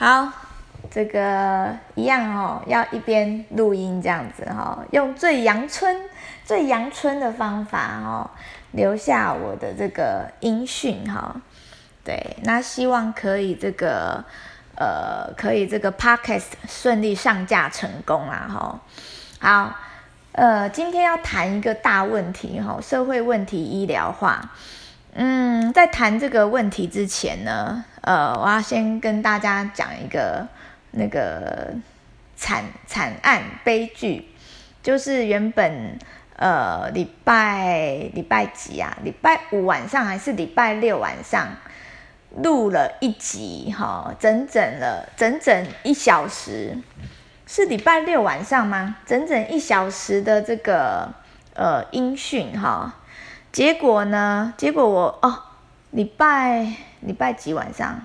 好，这个一样哦，要一边录音这样子哈、哦，用最阳春、最阳春的方法哦，留下我的这个音讯哈、哦。对，那希望可以这个呃，可以这个 podcast 顺利上架成功啦哈、好，呃，今天要谈一个大问题哈、哦，社会问题医疗化。嗯，在谈这个问题之前呢，呃，我要先跟大家讲一个那个惨惨案悲剧，就是原本呃礼拜礼拜几啊？礼拜五晚上还是礼拜六晚上录了一集哈、整整了整整一小时，是礼拜六晚上吗？整整一小时的这个呃音讯哈。结果呢？结果我哦，礼拜礼拜几晚上？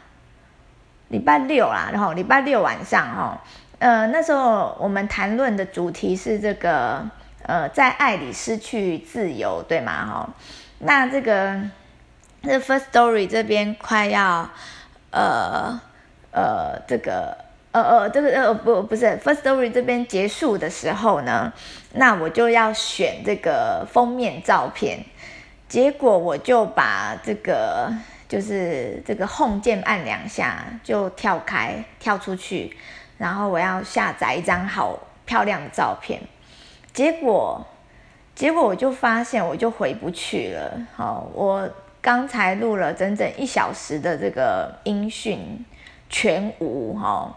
礼拜六啦，然后礼拜六晚上、哦，呃，那时候我们谈论的主题是这个呃，在爱里失去自由，对吗？哈、哦，那这个这 first story 这边快要呃呃这个呃呃这个呃不不是 first story 这边结束的时候呢，那我就要选这个封面照片。结果我就把这个就是这个 home 键按两下就跳开跳出去，然后我要下载一张好漂亮的照片。结果结果我就发现我就回不去了。好，我刚才录了整整一小时的这个音讯全无哈，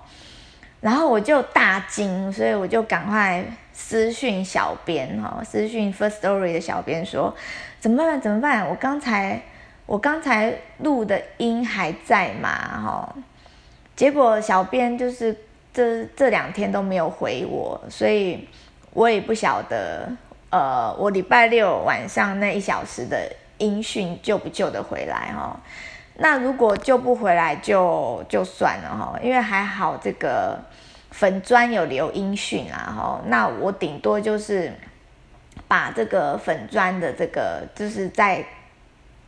然后我就大惊，所以我就赶快私讯小编哈，私讯 First Story 的小编说。怎么办？怎么办？我刚才我刚才录的音还在吗？哈，结果小编就是这这两天都没有回我，所以我也不晓得，呃，我礼拜六晚上那一小时的音讯救不救得回来哈？那如果救不回来就就算了哈，因为还好这个粉砖有留音讯啊哈，那我顶多就是。把这个粉砖的这个，就是在，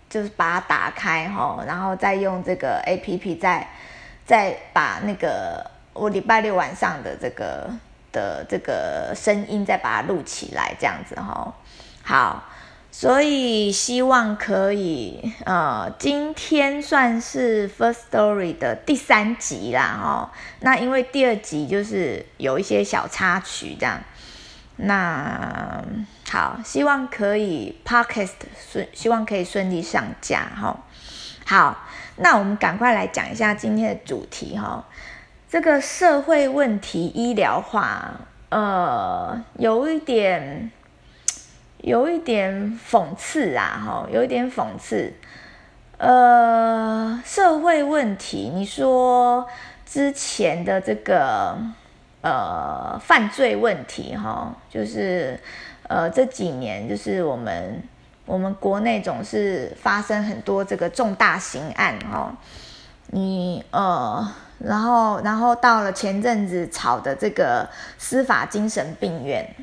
就是把它打开哈，然后再用这个 APP 再再把那个我礼拜六晚上的这个的这个声音再把它录起来，这样子哈。好，所以希望可以，呃，今天算是 First Story 的第三集啦哈。那因为第二集就是有一些小插曲这样。那好，希望可以 Podcast 顺，希望可以顺利上架哈。好，那我们赶快来讲一下今天的主题哈。这个社会问题医疗化，呃，有一点，有一点讽刺啊哈，有一点讽刺。呃，社会问题，你说之前的这个。呃，犯罪问题哈，就是呃这几年就是我们我们国内总是发生很多这个重大刑案哈，你呃，然后然后到了前阵子炒的这个司法精神病院，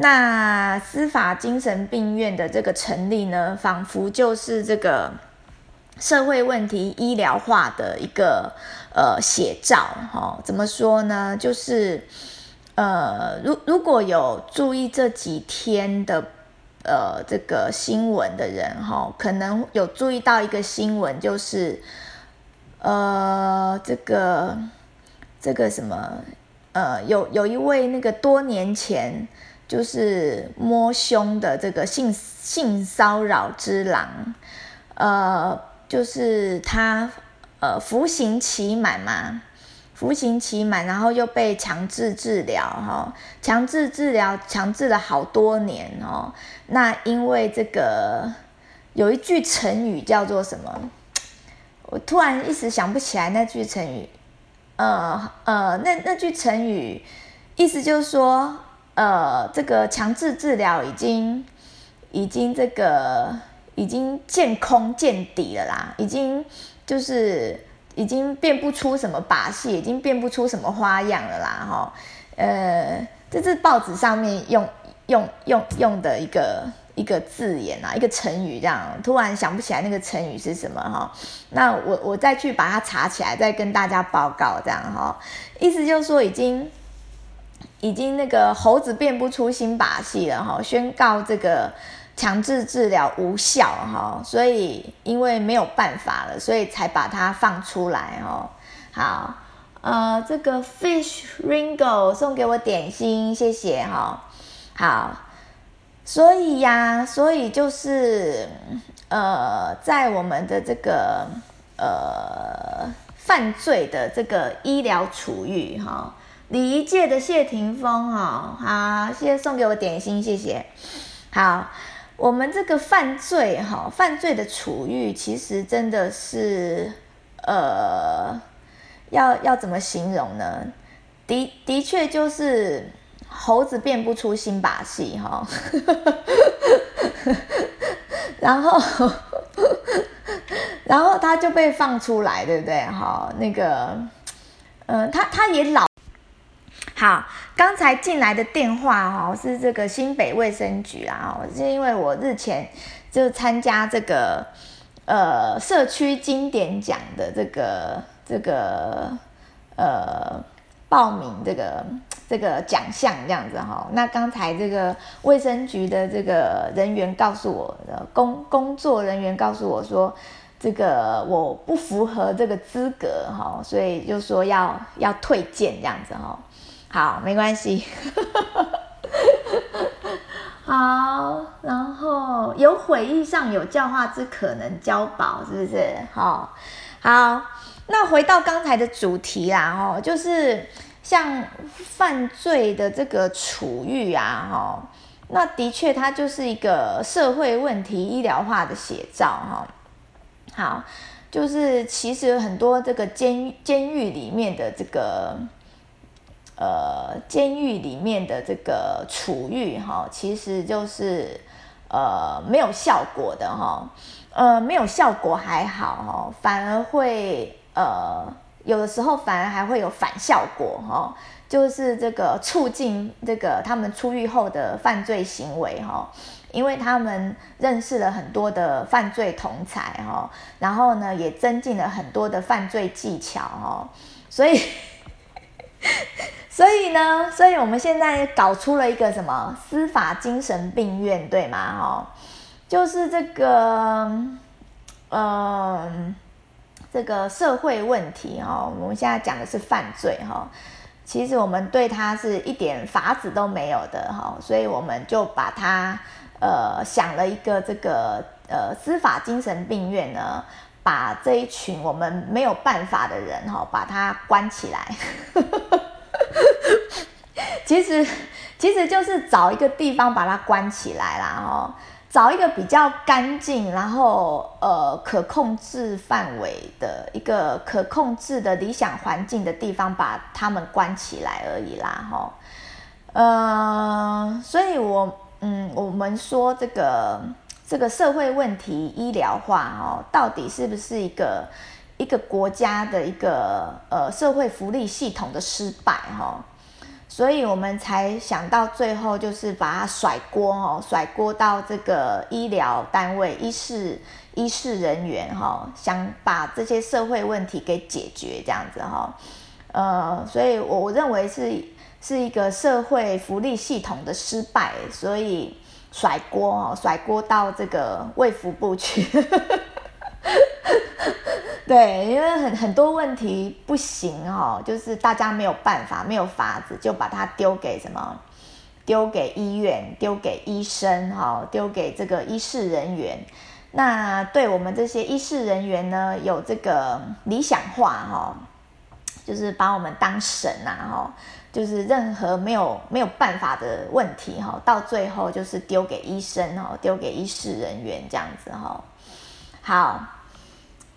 那司法精神病院的这个成立呢，仿佛就是这个。社会问题医疗化的一个呃写照，哈、哦，怎么说呢？就是呃，如如果有注意这几天的呃这个新闻的人，哈、可能有注意到一个新闻，就是呃这个这个什么呃有有一位那个多年前就是摸胸的这个性性骚扰之狼，呃。就是他，呃，服刑期满嘛，服刑期满，然后又被强制治疗，哈，强制治疗，强制了好多年哦。那因为这个有一句成语叫做什么？我突然一时想不起来那句成语。呃呃，那那句成语意思就是说，呃，这个强制治疗已经已经这个。已经见空见底了啦，已经就是已经变不出什么把戏，已经变不出什么花样了啦，哈，呃，这是报纸上面用用用用的一个一个字眼啊，一个成语这样，突然想不起来那个成语是什么哈。那我我再去把它查起来，再跟大家报告这样哈。意思就是说，已经已经那个猴子变不出新把戏了哈，宣告这个强制治疗无效哈。所以因为没有办法了，所以才把它放出来哈。好。呃，这个 Fish Ringo 送给我点心，谢谢哈。好，所以呀，所以就是呃，在我们的这个呃犯罪的这个医疗处遇哈，礼仪界的谢霆锋哦，好，谢谢送给我点心，谢谢。好，我们这个犯罪哈，犯罪的处遇其实真的是呃。要要怎么形容呢？的的确就是猴子变不出新把戏哈，然后 然后他就被放出来，对不对？哈，那个，嗯、呃，他他也老。好，刚才进来的电话哈是这个新北卫生局啊，是因为我日前就参加这个呃社区经典奖的这个。这个呃，报名这个这个奖项这样子哈，那刚才这个卫生局的这个人员告诉我的工工作人员告诉我说，这个我不符合这个资格哈，所以就说要要退件这样子哈。好，没关系。好，然后有悔意上有教化之可能交保，是不是？好，好。那回到刚才的主题啦，哦，就是像犯罪的这个处遇啊，哈，那的确它就是一个社会问题医疗化的写照，哈。好，就是其实很多这个监监狱里面的这个，呃，监狱里面的这个处遇，哈，其实就是呃没有效果的，哈，呃，没有效果还好，哈，反而会。呃，有的时候反而还会有反效果哈、就是这个促进这个他们出狱后的犯罪行为哈、因为他们认识了很多的犯罪同才哈，然后呢也增进了很多的犯罪技巧哈、所以所以呢，所以我们现在搞出了一个什么司法精神病院对吗、哦，就是这个嗯。呃这个社会问题哈，我们现在讲的是犯罪哈，其实我们对他是一点法子都没有的哈，所以我们就把他呃想了一个这个呃司法精神病院呢，把这一群我们没有办法的人哈，把他关起来。其实 其实就是找一个地方把它关起来啦哈。找一个比较干净，然后呃可控制范围的一个可控制的理想环境的地方，把他们关起来而已啦，哈，呃，所以我嗯，我们说这个这个社会问题医疗化，哈，到底是不是一个一个国家的一个呃社会福利系统的失败，哈？所以我们才想到最后就是把它甩锅哦，甩锅到这个医疗单位、医事、医事人员哈，想把这些社会问题给解决这样子哈。呃，所以我我认为是是一个社会福利系统的失败，所以甩锅哦，甩锅到这个卫福部去。对，因为很很多问题不行哈，就是大家没有办法，没有法子，就把它丢给什么？丢给医院，丢给医生哈，丢给这个医事人员。那对我们这些医事人员呢，有这个理想化哈，就是把我们当神呐哈，就是任何没有没有办法的问题哈，到最后就是丢给医生哈，丢给医事人员这样子哈。好。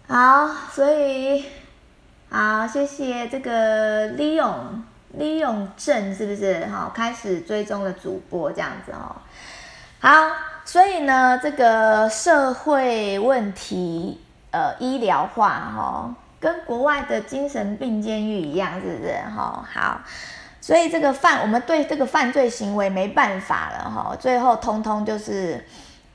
好，所以好，谢谢这个利用利用正是不是？好，开始追踪的主播这样子哦。好，所以呢，这个社会问题呃医疗化哈，跟国外的精神病监狱一样，是不是？哈，好，所以这个犯我们对这个犯罪行为没办法了哈，最后通通就是。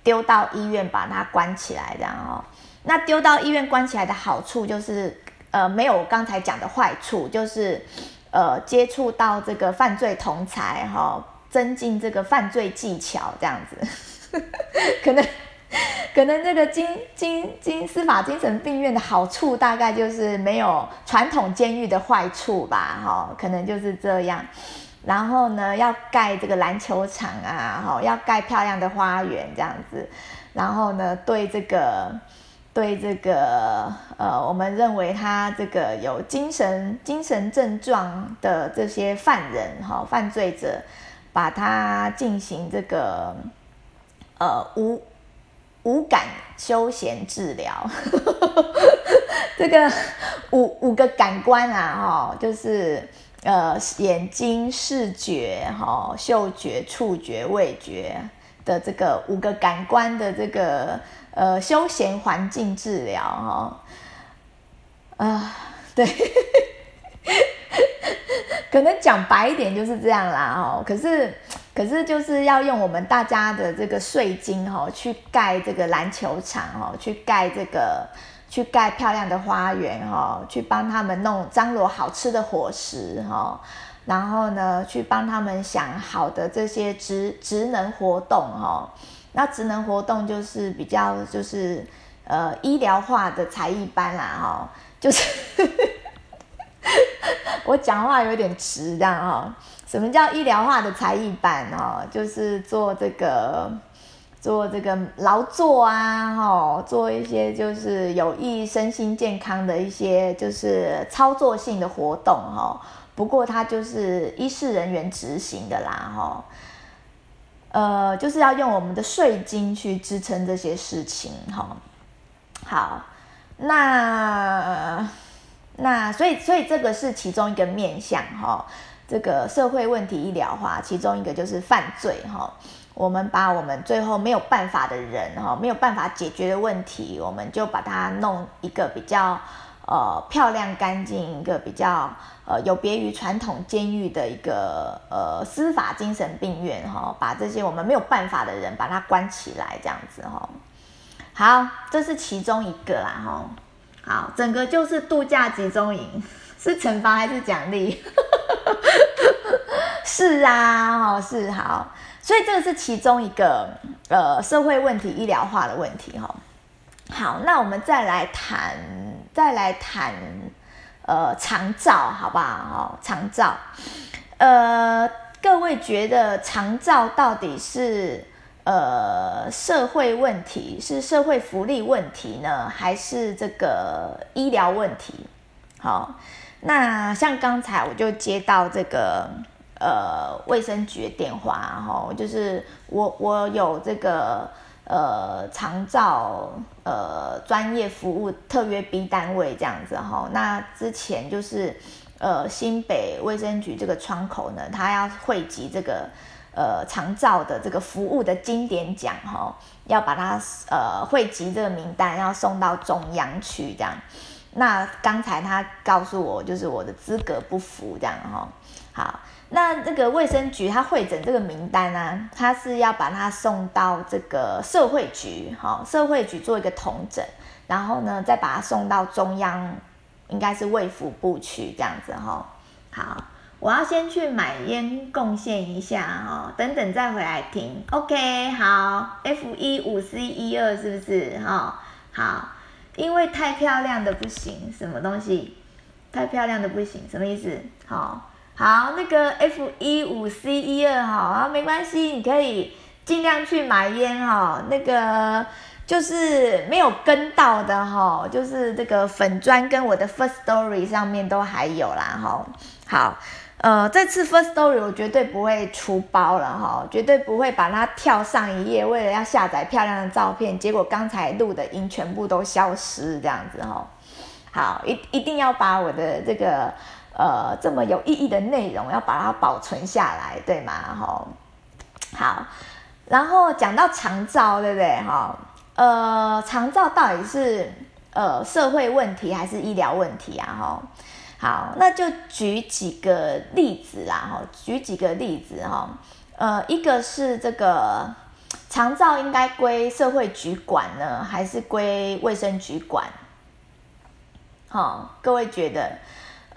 丢到医院把它关起来，这样哦。那丢到医院关起来的好处就是，呃，没有我刚才讲的坏处，就是，呃，接触到这个犯罪同侪哈、增进这个犯罪技巧这样子，可能。可能这个精精精司法精神病院的好处，大概就是没有传统监狱的坏处吧，哈，可能就是这样。然后呢，要盖这个篮球场啊，哈，要盖漂亮的花园这样子。然后呢，对这个对这个呃，我们认为他这个有精神精神症状的这些犯人哈，犯罪者，把他进行这个呃无。五感休闲治疗，这个五五个感官啊，哈，就是呃眼睛、视觉、哈嗅觉、触觉、味觉的这个五个感官的这个呃休闲环境治疗，哈，啊，对，可能讲白一点就是这样啦，哦，可是。可是就是要用我们大家的这个税金哈，去盖这个篮球场哈，去盖这个，去盖漂亮的花园哈，去帮他们弄张罗好吃的伙食哈，然后呢，去帮他们想好的这些职职能活动哈。那职能活动就是比较就是呃医疗化的才艺班啦哈，就是 我讲话有点直这样哈。什么叫医疗化的才艺班哦？就是做这个，做这个劳作啊，哈，做一些就是有益身心健康的一些就是操作性的活动哈。不过它就是医事人员执行的啦，哈。呃，就是要用我们的税金去支撑这些事情，哈。好，那那所以所以这个是其中一个面向，哈。这个社会问题医疗化，其中一个就是犯罪哈。我们把我们最后没有办法的人哈，没有办法解决的问题，我们就把它弄一个比较呃漂亮干净，一个比较呃有别于传统监狱的一个呃司法精神病院哈，把这些我们没有办法的人把它关起来这样子哈。好，这是其中一个啦哈。好，整个就是度假集中营，是惩罚还是奖励？是啊，哦，是好，所以这个是其中一个呃社会问题医疗化的问题哈。好，那我们再来谈，再来谈呃长照，好不好？哈，长照，呃，各位觉得长照到底是呃社会问题，是社会福利问题呢，还是这个医疗问题？好。那像刚才我就接到这个呃卫生局的电话哈，就是我我有这个呃长照呃专业服务特约 B 单位这样子哈。那之前就是呃新北卫生局这个窗口呢，他要汇集这个呃长照的这个服务的经典奖哈，要把它呃汇集这个名单，要送到中央去这样。那刚才他告诉我，就是我的资格不符这样哈。好，那这个卫生局他会诊这个名单呢、啊，他是要把它送到这个社会局，哈，社会局做一个统整，然后呢再把它送到中央，应该是卫福部去这样子哈。好，我要先去买烟贡献一下哈，等等再回来听。OK，好，F 一五 C 一二是不是哈？好。因为太漂亮的不行，什么东西？太漂亮的不行，什么意思？好，好，那个 F 一五 C 一二哈，啊，没关系，你可以尽量去买烟哈，那个就是没有跟到的哈，就是这个粉砖跟我的 First Story 上面都还有啦哈，好。呃，这次 First Story 我绝对不会出包了哈，绝对不会把它跳上一页，为了要下载漂亮的照片，结果刚才录的音全部都消失这样子哈。好，一一定要把我的这个呃这么有意义的内容要把它保存下来，对吗？哈，好，然后讲到长照，对不对？哈，呃，长照到底是呃社会问题还是医疗问题啊？哈？好，那就举几个例子啦，哈，举几个例子哈，呃，一个是这个，长照应该归社会局管呢，还是归卫生局管？好、各位觉得？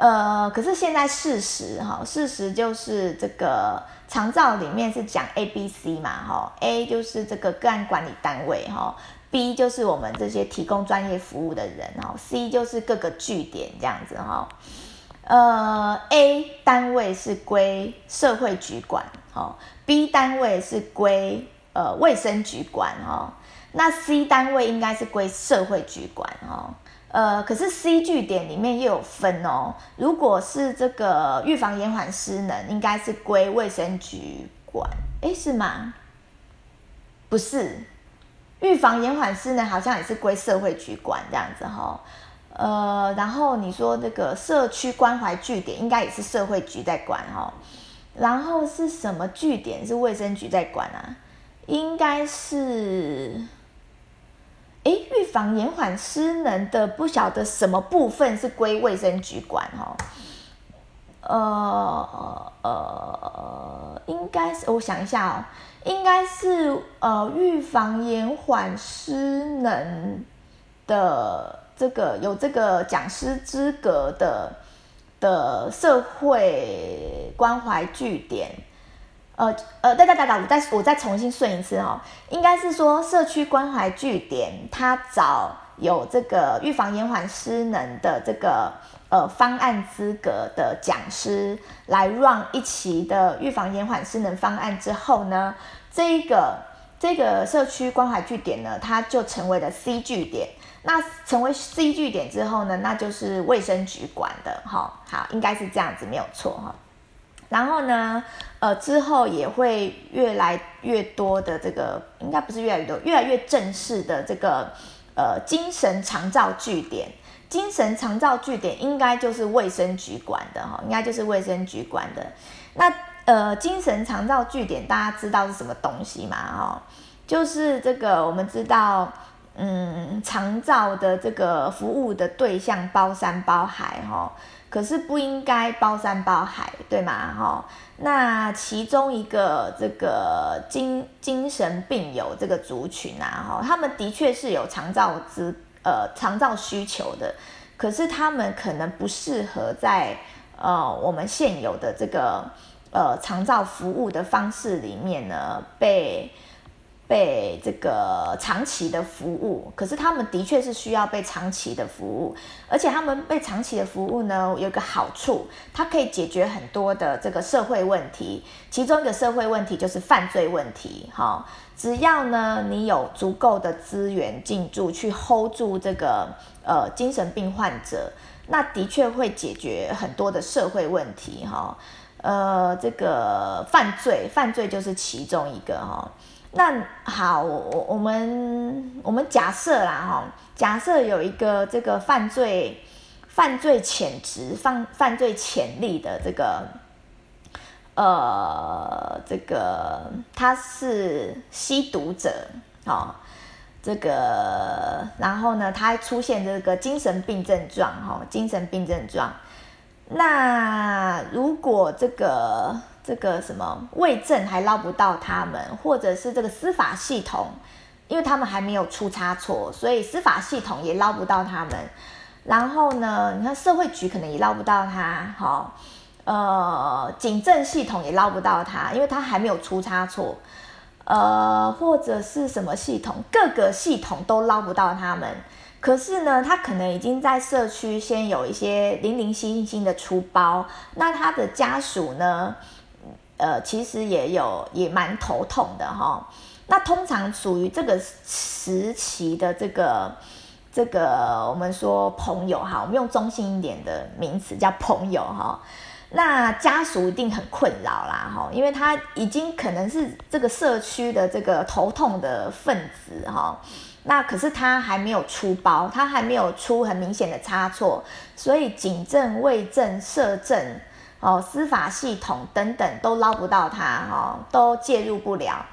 呃，可是现在事实哈、事实就是这个长照里面是讲 A、B、C 嘛，哈、A 就是这个个案管理单位，哈、B 就是我们这些提供专业服务的人，哈、C 就是各个据点这样子，哈、呃，A 单位是归社会局管，哦，B 单位是归呃卫生局管，哦，那 C 单位应该是归社会局管，哦，呃，可是 C 据点里面又有分哦，如果是这个预防延缓失能，应该是归卫生局管，诶，是吗？不是，预防延缓失能好像也是归社会局管这样子，哈、哦。呃，然后你说这个社区关怀据点应该也是社会局在管哈，然后是什么据点是卫生局在管啊？应该是，哎，预防延缓失能的不晓得什么部分是归卫生局管哈？呃呃，应该是我想一下哦，应该是呃预防延缓失能的。这个有这个讲师资格的的社会关怀据点，呃呃，等等等等，我再我再重新顺一次、哦，应该是说社区关怀据点，他找有这个预防延缓失能的这个呃方案资格的讲师来 run 一期的预防延缓失能方案之后呢，这一个这个社区关怀据点呢，它就成为了 C 据点。那成为 C 据点之后呢，那就是卫生局管的，哈，好，应该是这样子，没有错，哈。然后呢，呃，之后也会越来越多的这个，应该不是越来越多，越来越正式的这个，呃，精神长照据点，精神长照据点应该就是卫生局管的，哈，应该就是卫生局管的。那呃，精神长照据点大家知道是什么东西吗？哈，就是这个，我们知道。嗯，长照的这个服务的对象包山包海哈，可是不应该包山包海，对吗？哈，那其中一个这个精精神病友这个族群啊，哈，他们的确是有长照资呃长照需求的，可是他们可能不适合在呃我们现有的这个呃长照服务的方式里面呢被。被这个长期的服务，可是他们的确是需要被长期的服务，而且他们被长期的服务呢，有个好处，它可以解决很多的这个社会问题，其中一个社会问题就是犯罪问题。哈，只要呢你有足够的资源进驻去 hold 住这个呃精神病患者，那的确会解决很多的社会问题。哈，呃，这个犯罪犯罪就是其中一个哈。那好，我我们我们假设啦哈，假设有一个这个犯罪犯罪潜质、犯犯罪潜力的这个呃这个他是吸毒者哦，这个然后呢，他还出现这个精神病症状哈，精神病症状，那如果这个。这个什么卫政还捞不到他们，或者是这个司法系统，因为他们还没有出差错，所以司法系统也捞不到他们。然后呢，你看社会局可能也捞不到他，哈，呃，警政系统也捞不到他，因为他还没有出差错，呃，或者是什么系统，各个系统都捞不到他们。可是呢，他可能已经在社区先有一些零零星星的出包，那他的家属呢？呃，其实也有也蛮头痛的哈。那通常属于这个时期的这个这个，我们说朋友哈，我们用中性一点的名词叫朋友哈。那家属一定很困扰啦哈，因为他已经可能是这个社区的这个头痛的分子哈。那可是他还没有出包，他还没有出很明显的差错，所以警政、卫政、社政。哦，司法系统等等都捞不到他，哦，都介入不了。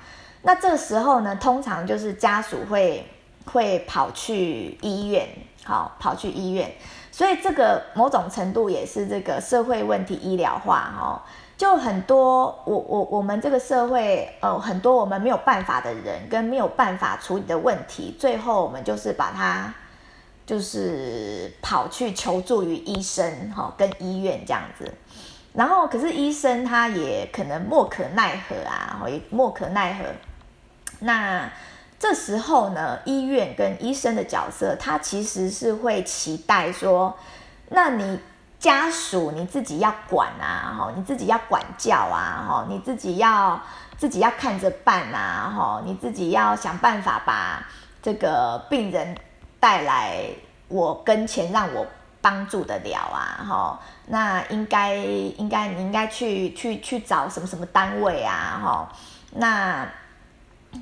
那这个时候呢，通常就是家属会会跑去医院，好、哦，跑去医院。所以这个某种程度也是这个社会问题医疗化，哦。就很多我我我们这个社会，呃，很多我们没有办法的人跟没有办法处理的问题，最后我们就是把它就是跑去求助于医生，哈，跟医院这样子。然后可是医生他也可能莫可奈何啊，也莫可奈何。那这时候呢，医院跟医生的角色，他其实是会期待说，那你家属你自己要管啊，你自己要管教啊，你自己要自己要看着办啊，哈，你自己要想办法把这个病人带来我跟前，让我帮助得了啊，哈，那应该应该你应该去去去找什么什么单位啊，哈，那。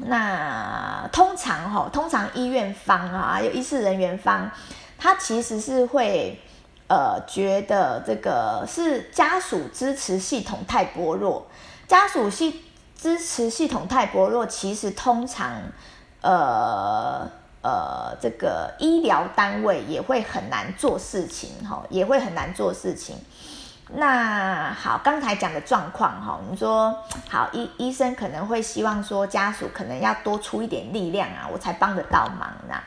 那通常哈，通常医院方啊，有医事人员方，他其实是会呃觉得这个是家属支持系统太薄弱，家属系支持系统太薄弱，其实通常呃呃这个医疗单位也会很难做事情哈，也会很难做事情。那好，刚才讲的状况哈，你说好医医生可能会希望说家属可能要多出一点力量啊，我才帮得到忙呐。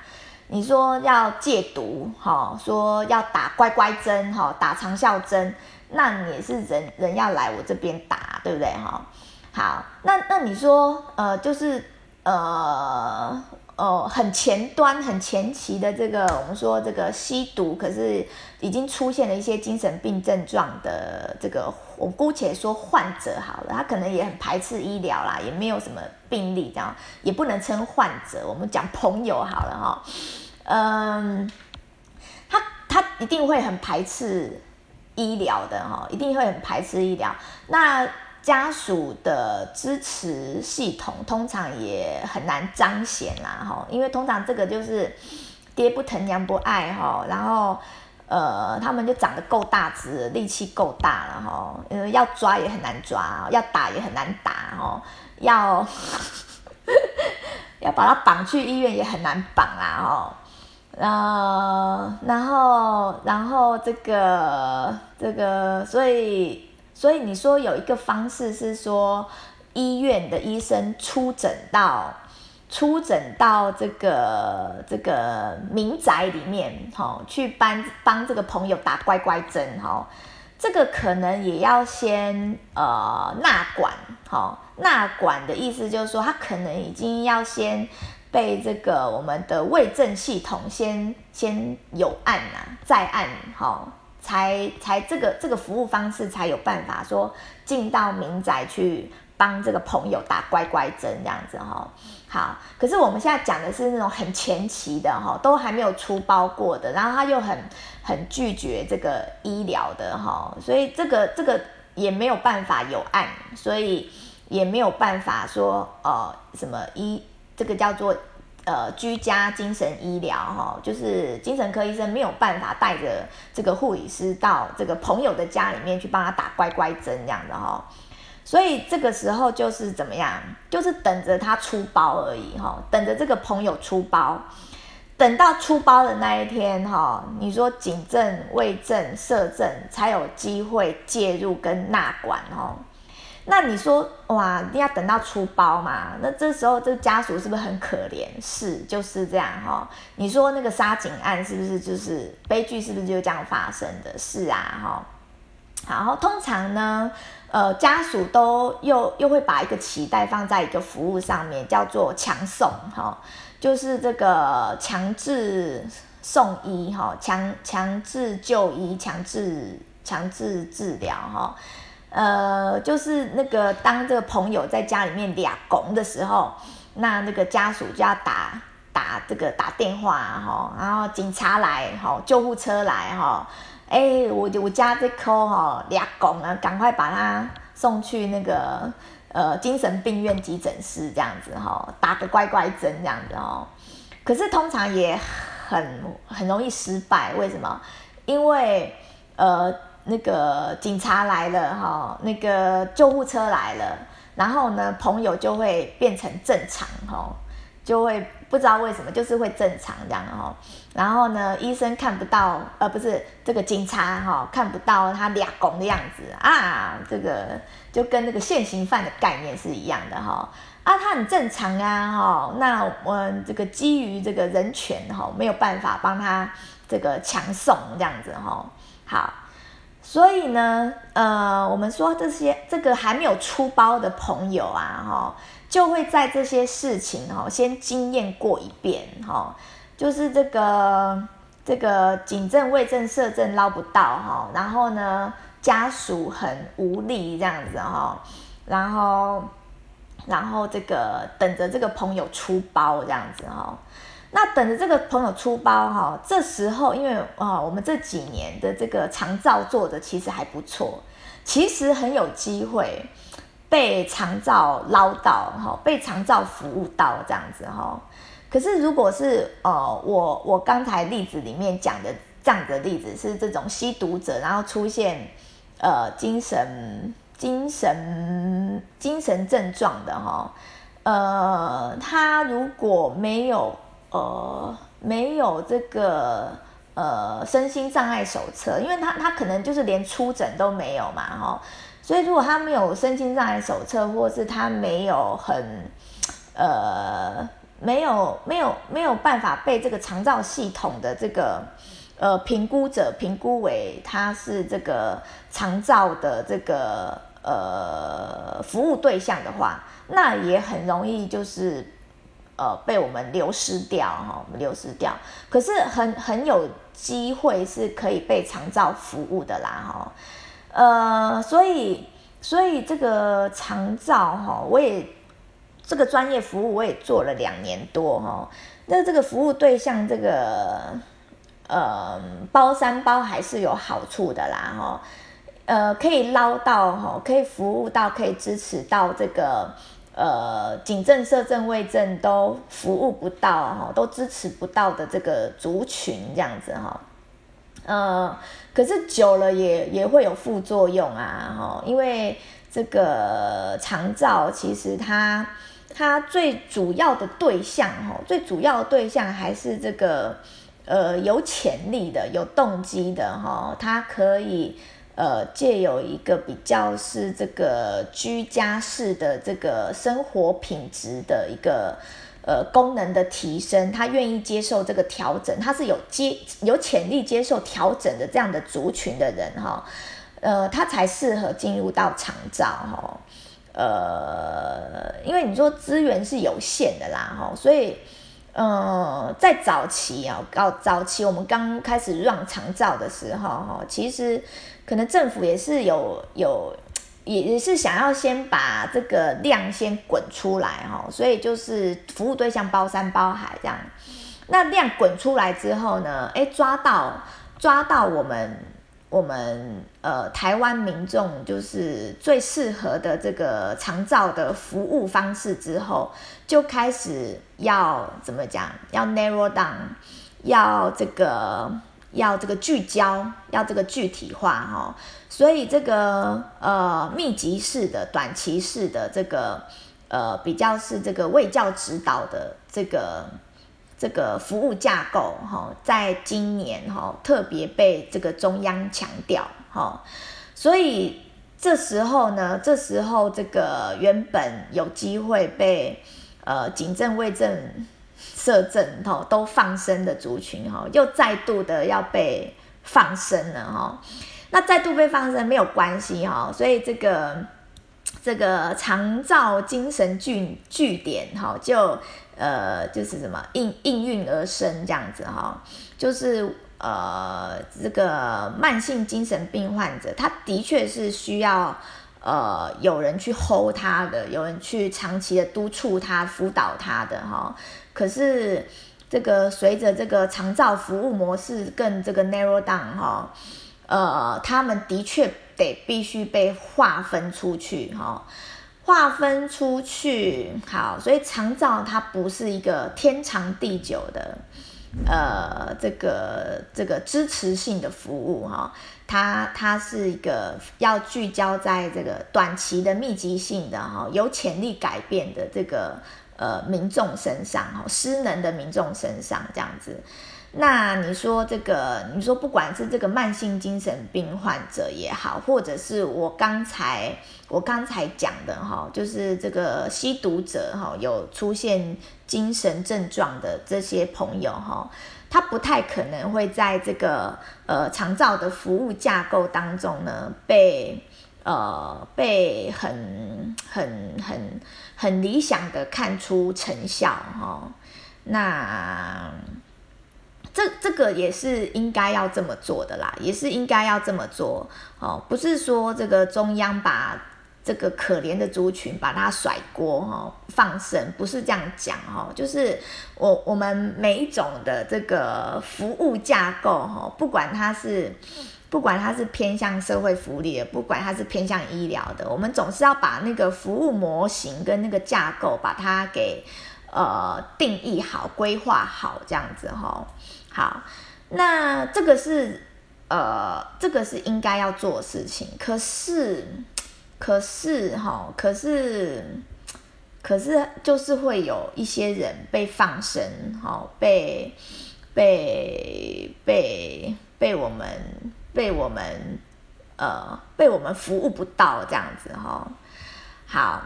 你说要戒毒哈，说要打乖乖针哈，打长效针，那也是人人要来我这边打，对不对哈？好，那那你说呃，就是呃。哦，很前端、很前期的这个，我们说这个吸毒，可是已经出现了一些精神病症状的这个，我姑且说患者好了，他可能也很排斥医疗啦，也没有什么病历，这样也不能称患者，我们讲朋友好了哈。嗯，他他一定会很排斥医疗的哈，一定会很排斥医疗。那家属的支持系统通常也很难彰显啦，哈，因为通常这个就是爹不疼娘不爱哈，然后呃，他们就长得够大只，力气够大了哈，呃，要抓也很难抓，要打也很难打哈，要 要把他绑去医院也很难绑啦哈，呃，然后然后这个这个，所以。所以你说有一个方式是说，医院的医生出诊到出诊到这个这个民宅里面，哈，去帮帮这个朋友打乖乖针，哈，这个可能也要先呃纳管，哈，纳管的意思就是说，他可能已经要先被这个我们的卫政系统先先有案呐，在案，哈。才才这个这个服务方式才有办法说进到民宅去帮这个朋友打乖乖针这样子哈。好，可是我们现在讲的是那种很前期的哈，都还没有出包过的，然后他又很很拒绝这个医疗的哈，所以这个这个也没有办法有案，所以也没有办法说呃什么医这个叫做。呃，居家精神医疗哈，就是精神科医生没有办法带着这个护理师到这个朋友的家里面去帮他打乖乖针这样的哈，所以这个时候就是怎么样，就是等着他出包而已哈，等着这个朋友出包，等到出包的那一天哈，你说警政、卫政、社政才有机会介入跟纳管哈。那你说哇，一定要等到出包嘛？那这时候这家属是不是很可怜？是，就是这样哈。你说那个杀警案是不是就是悲剧？是不是就这样发生的？是啊哈。然后通常呢，呃，家属都又又会把一个期待放在一个服务上面，叫做强送哈，就是这个强制送医哈，强强制就医，强制强制治疗哈。呃，就是那个当这个朋友在家里面俩拱的时候，那那个家属就要打打这个打电话哈，然后警察来哈，救护车来哈，哎，我我家这口哈俩拱啊，赶快把他送去那个呃精神病院急诊室这样子哈，打个乖乖针这样子哦。可是通常也很很容易失败，为什么？因为呃。那个警察来了哈，那个救护车来了，然后呢，朋友就会变成正常哈，就会不知道为什么，就是会正常这样哈。然后呢，医生看不到，呃，不是这个警察哈，看不到他俩拱的样子啊，这个就跟那个现行犯的概念是一样的哈。啊，他很正常啊哈。那我们这个基于这个人权哈，没有办法帮他这个强送这样子哈。好，所以呢，呃，我们说这些这个还没有出包的朋友啊哈。就会在这些事情哈，先经验过一遍哈，就是这个这个警政、卫政、社政捞不到哈，然后呢，家属很无力这样子哈，然后然后这个等着这个朋友出包这样子哈，那等着这个朋友出包哈，这时候因为啊，我们这几年的这个长照做的其实还不错，其实很有机会。被长照捞到哈，被长照服务到这样子哈。可是如果是呃，我我刚才例子里面讲的这样的例子是这种吸毒者，然后出现呃精神精神精神症状的哈，呃，他如果没有呃没有这个呃身心障碍手册，因为他他可能就是连出诊都没有嘛哈。所以，如果他没有身心障碍手册，或是他没有很，呃，没有没有没有办法被这个长照系统的这个呃评估者评估为他是这个长照的这个呃服务对象的话，那也很容易就是呃被我们流失掉哈，我们流失掉。可是很很有机会是可以被长照服务的啦哈。呃，所以，所以这个长照哈，我也这个专业服务我也做了两年多哈。那这个服务对象，这个呃包山包还是有好处的啦哈。呃，可以捞到哈，可以服务到，可以支持到这个呃警政、社政、卫政都服务不到哈，都支持不到的这个族群这样子哈。呃，可是久了也也会有副作用啊，哈，因为这个长照其实它它最主要的对象，哈，最主要的对象还是这个呃有潜力的、有动机的，哈，它可以呃借有一个比较是这个居家式的这个生活品质的一个。呃，功能的提升，他愿意接受这个调整，他是有接有潜力接受调整的这样的族群的人哈，呃，他才适合进入到长照哈，呃，因为你说资源是有限的啦哈，所以呃，在早期啊，搞早期我们刚开始让长照的时候哈，其实可能政府也是有有。也也是想要先把这个量先滚出来哈，所以就是服务对象包山包海这样。那量滚出来之后呢，诶，抓到抓到我们我们呃台湾民众就是最适合的这个长照的服务方式之后，就开始要怎么讲？要 narrow down，要这个要这个聚焦，要这个具体化哈。所以这个呃密集式的、短期式的这个呃比较是这个卫教指导的这个这个服务架构哈，在今年哈特别被这个中央强调哈，所以这时候呢，这时候这个原本有机会被呃警政、卫政、社政哈都放生的族群哈，又再度的要被放生了哈。那再度被放生没有关系哈，所以这个这个长照精神据据点哈，就呃就是什么应应运而生这样子哈，就是呃这个慢性精神病患者，他的确是需要呃有人去 hold 他的，有人去长期的督促他、辅导他的哈。可是这个随着这个长照服务模式更这个 narrow down 哈。呃，他们的确得必须被划分出去哈，划分出去好，所以长照它不是一个天长地久的，呃，这个这个支持性的服务哈，它它是一个要聚焦在这个短期的密集性的哈，有潜力改变的这个呃民众身上哈，失能的民众身上这样子。那你说这个，你说不管是这个慢性精神病患者也好，或者是我刚才我刚才讲的哈，就是这个吸毒者哈，有出现精神症状的这些朋友哈，他不太可能会在这个呃长照的服务架构当中呢被呃被很很很很理想的看出成效哈，那。这这个也是应该要这么做的啦，也是应该要这么做哦，不是说这个中央把这个可怜的族群把它甩锅哦，放生，不是这样讲哦，就是我我们每一种的这个服务架构哦，不管它是不管它是偏向社会福利的，不管它是偏向医疗的，我们总是要把那个服务模型跟那个架构把它给呃定义好、规划好这样子哈、好，那这个是呃，这个是应该要做的事情。可是，可是哈，可是，可是就是会有一些人被放生，哈，被被被被我们被我们呃被我们服务不到这样子哈。好，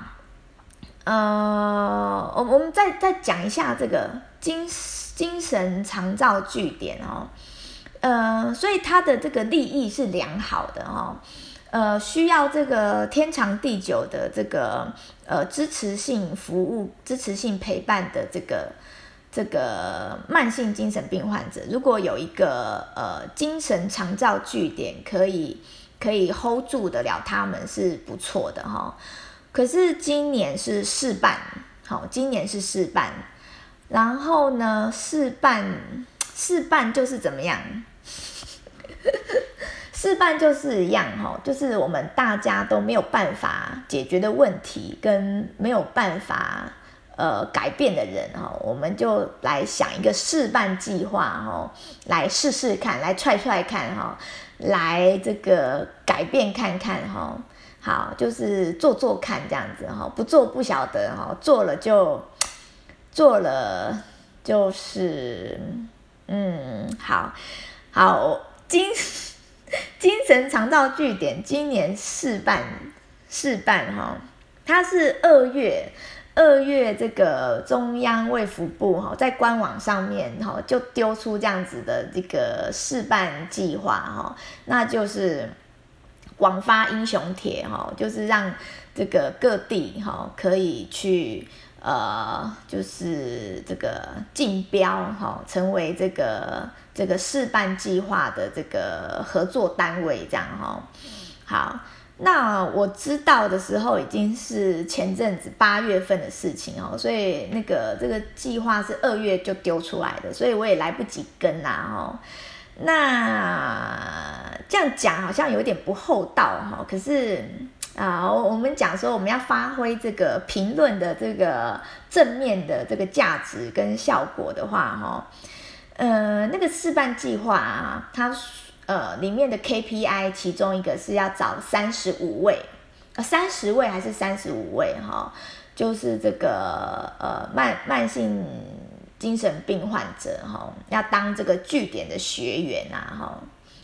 呃，我我们再再讲一下这个精。精神长照据点哦，呃，所以他的这个利益是良好的哦，呃，需要这个天长地久的这个呃支持性服务、支持性陪伴的这个这个慢性精神病患者，如果有一个呃精神长照据点可以可以 hold 住得了，他们是不错的哈、可是今年是试办，好、今年是试办。然后呢，试办试办就是怎么样？试办就是一样哈，就是我们大家都没有办法解决的问题，跟没有办法呃改变的人哈，我们就来想一个试办计划哈，来试试看，来踹踹看哈，来这个改变看看哈，好，就是做做看这样子哈，不做不晓得哈，做了就。做了就是，嗯，好，好，精精神肠道据点今年试办试办哈，它是二月二月这个中央卫福部哈在官网上面哈就丢出这样子的这个试办计划哈，那就是广发英雄帖哈，就是让这个各地哈可以去。呃，就是这个竞标哈，成为这个这个试办计划的这个合作单位，这样哈。好，那我知道的时候已经是前阵子八月份的事情哦，所以那个这个计划是二月就丢出来的，所以我也来不及跟呐哦。那这样讲好像有点不厚道哈，可是。啊，我们讲说我们要发挥这个评论的这个正面的这个价值跟效果的话，哈，呃，那个试办计划啊，它呃里面的 KPI 其中一个是要找三十五位，呃，三十位还是三十五位哈，就是这个呃慢慢性精神病患者哈，要当这个据点的学员啊，哈，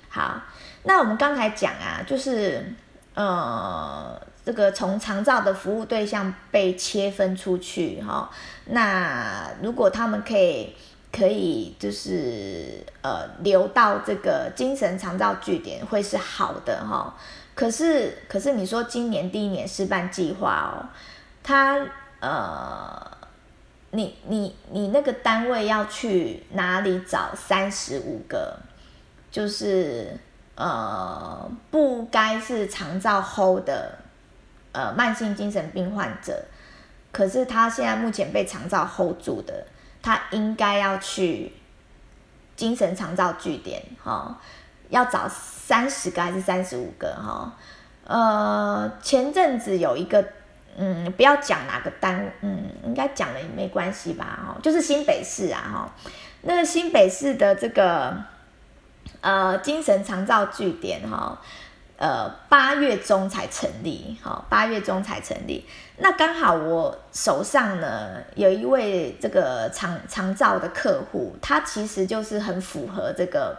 好，那我们刚才讲啊，就是。呃，这个从长照的服务对象被切分出去哈、那如果他们可以可以就是呃留到这个精神长照据点会是好的哈、哦，可是可是你说今年第一年试办计划哦，他呃你你你那个单位要去哪里找三十五个就是。呃，不该是长照 hold 的，呃，慢性精神病患者，可是他现在目前被长照 hold 住的，他应该要去精神长照据点，哈、哦，要找三十个还是三十五个，哈、哦，呃，前阵子有一个，嗯，不要讲哪个单，嗯，应该讲了也没关系吧，哈、哦，就是新北市啊，哈、哦，那个新北市的这个。呃，精神长照据点哈，呃八月中才成立，好，八月中才成立。那刚好我手上呢有一位这个长长照的客户，他其实就是很符合这个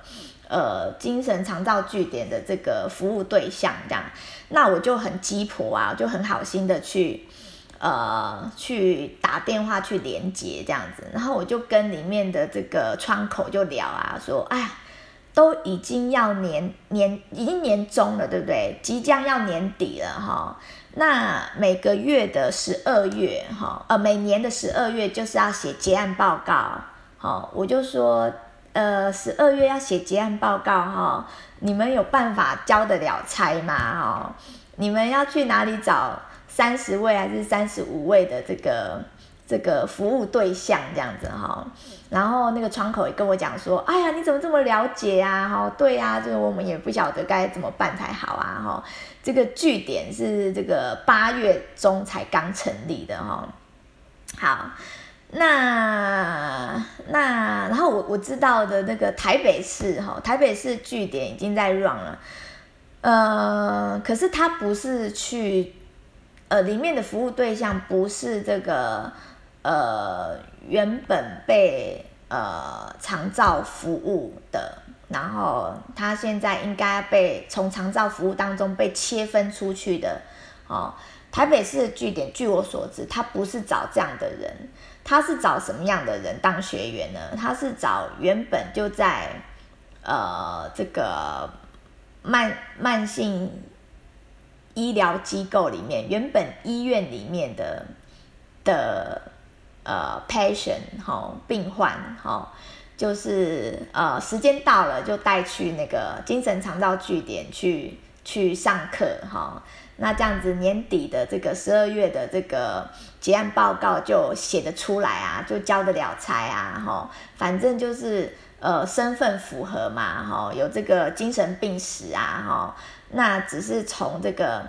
呃精神长照据点的这个服务对象这样。那我就很鸡婆啊，就很好心的去呃去打电话去连接这样子，然后我就跟里面的这个窗口就聊啊，说哎呀。都已经要年年已经年终了，对不对？即将要年底了哈。那每个月的十二月哈，呃，每年的十二月就是要写结案报告。好，我就说，呃，十二月要写结案报告哈，你们有办法交得了差吗？哈，你们要去哪里找三十位还是三十五位的这个？这个服务对象这样子哈，然后那个窗口也跟我讲说，哎呀，你怎么这么了解啊？哈，对呀，就是我们也不晓得该怎么办才好啊。哈，这个据点是这个八月中才刚成立的哈。好，那那然后我我知道的那个台北市哈，台北市据点已经在 run 了，呃，可是他不是去，呃，里面的服务对象不是这个。呃，原本被呃长照服务的，然后他现在应该被从长照服务当中被切分出去的。哦，台北市的据点，据我所知，他不是找这样的人，他是找什么样的人当学员呢？他是找原本就在呃这个慢慢性医疗机构里面，原本医院里面的的。呃，patient 哈，病患哈，就是呃，时间到了就带去那个精神长照据点去去上课哈。那这样子年底的这个十二月的这个结案报告就写得出来啊，就交得了差啊哈。反正就是呃，身份符合嘛哈，有这个精神病史啊哈。那只是从这个。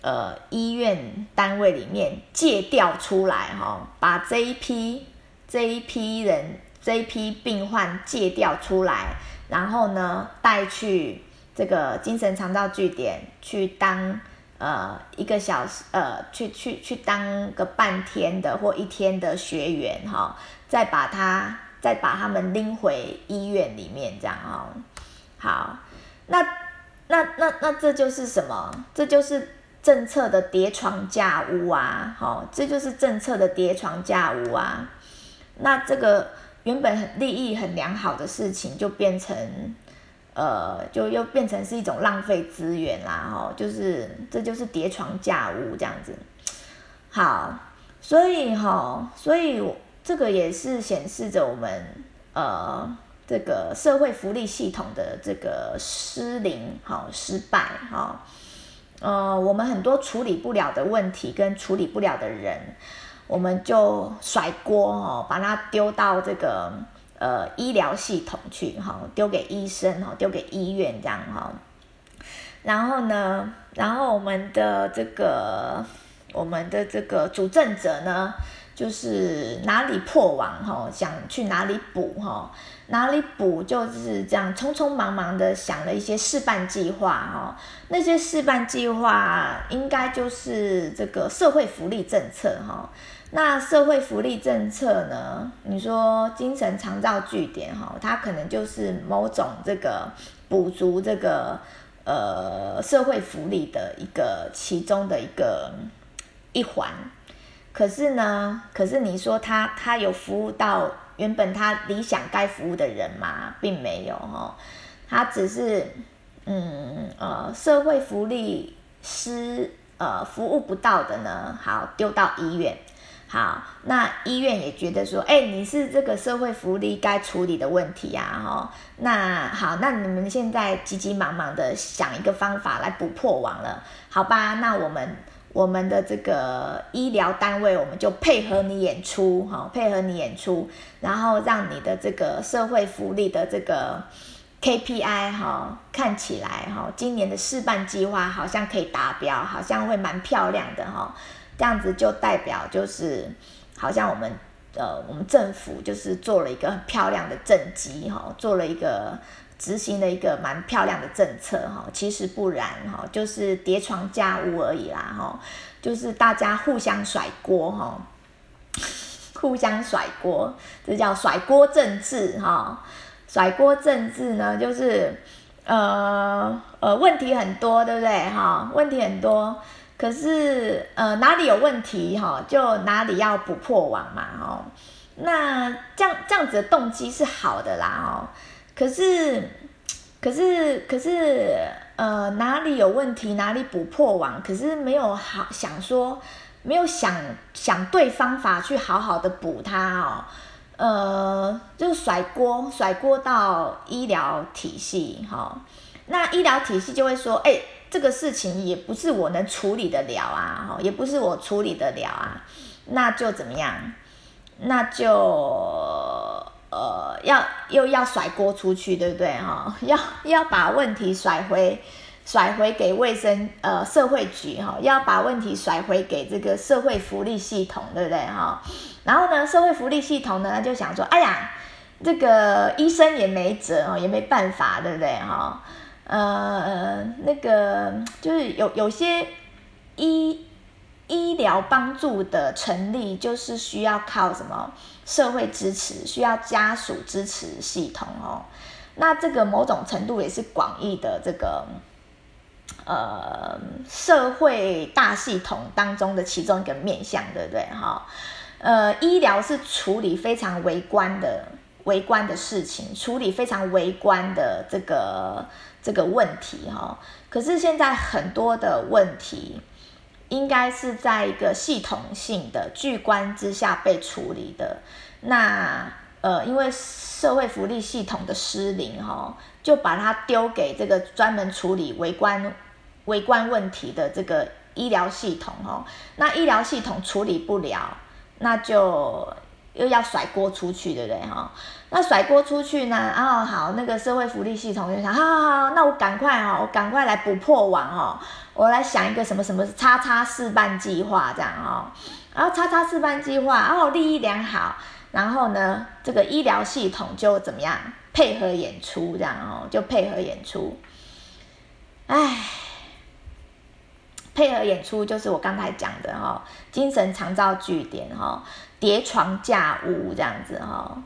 呃，医院单位里面借调出来哈、把这一批这一批人这一批病患借调出来，然后呢带去这个精神肠道据点去当呃一个小时呃去去去当个半天的或一天的学员哈、再把他再把他们拎回医院里面这样哈、哦。好，那那那那这就是什么？这就是。政策的叠床架屋啊，好，这就是政策的叠床架屋啊。那这个原本很利益很良好的事情，就变成，呃，就又变成是一种浪费资源啦，哈，就是这就是叠床架屋这样子。好，所以哈，所以这个也是显示着我们呃这个社会福利系统的这个失灵，哈，失败，哈。呃，我们很多处理不了的问题跟处理不了的人，我们就甩锅哦，把它丢到这个呃医疗系统去哈，丢给医生哈，丢给医院这样哈。然后呢，然后我们的这个我们的这个主政者呢，就是哪里破网哈，想去哪里补哈。哪里补就是这样，匆匆忙忙的想了一些试办计划哈，那些试办计划应该就是这个社会福利政策哈。那社会福利政策呢？你说精神长照据点哈，它可能就是某种这个补足这个呃社会福利的一个其中的一个一环。可是呢，可是你说他他有服务到。原本他理想该服务的人嘛，并没有哈，他只是嗯呃社会福利师呃服务不到的呢，好丢到医院，好那医院也觉得说，哎，你是这个社会福利该处理的问题呀，哈，那好，那你们现在急急忙忙的想一个方法来补破网了，好吧，那我们。我们的这个医疗单位，我们就配合你演出，哈，配合你演出，然后让你的这个社会福利的这个 KPI，哈，看起来，哈，今年的试办计划好像可以达标，好像会蛮漂亮的，哈，这样子就代表就是，好像我们，呃，我们政府就是做了一个很漂亮的政绩，哈，做了一个执行了一个蛮漂亮的政策哈，其实不然哈，就是叠床架屋而已啦哈，就是大家互相甩锅哈，互相甩锅，这叫甩锅政治哈，甩锅政治呢就是呃呃问题很多对不对哈？问题很多，可是呃哪里有问题哈，就哪里要补破网嘛哈，那这样这样子的动机是好的啦哦。可是，可是，可是，呃，哪里有问题，哪里补破网。可是没有好想说，没有想想对方法去好好的补它哦。呃，就甩锅，甩锅到医疗体系哈、哦。那医疗体系就会说，哎，这个事情也不是我能处理得了啊，也不是我处理得了啊，那就怎么样？那就。呃，要又要甩锅出去，对不对哈、要要把问题甩回甩回给卫生呃社会局哈、要把问题甩回给这个社会福利系统，对不对哈、然后呢，社会福利系统呢就想说，哎呀，这个医生也没辙哦，也没办法，对不对哈、呃，那个就是有有些医医疗帮助的成立，就是需要靠什么？社会支持需要家属支持系统哦，那这个某种程度也是广义的这个呃社会大系统当中的其中一个面向，对不对哈？呃，医疗是处理非常微观的微观的事情，处理非常微观的这个这个问题哈。可是现在很多的问题。应该是在一个系统性的巨观之下被处理的。那呃，因为社会福利系统的失灵哈、哦，就把它丢给这个专门处理微观微观问题的这个医疗系统、哦。那医疗系统处理不了，那就又要甩锅出去，对不对哈？那甩锅出去呢？啊、哦，好，那个社会福利系统就想，好好好，那我赶快哦，我赶快来补破网哦。我来想一个什么什么叉叉试办计划这样哦，然后叉叉试办计划，然后立意良好，然后呢，这个医疗系统就怎么样配合演出这样哦，就配合演出，哎，配合演出就是我刚才讲的哈，精神常照据点哈，叠床架屋这样子哈，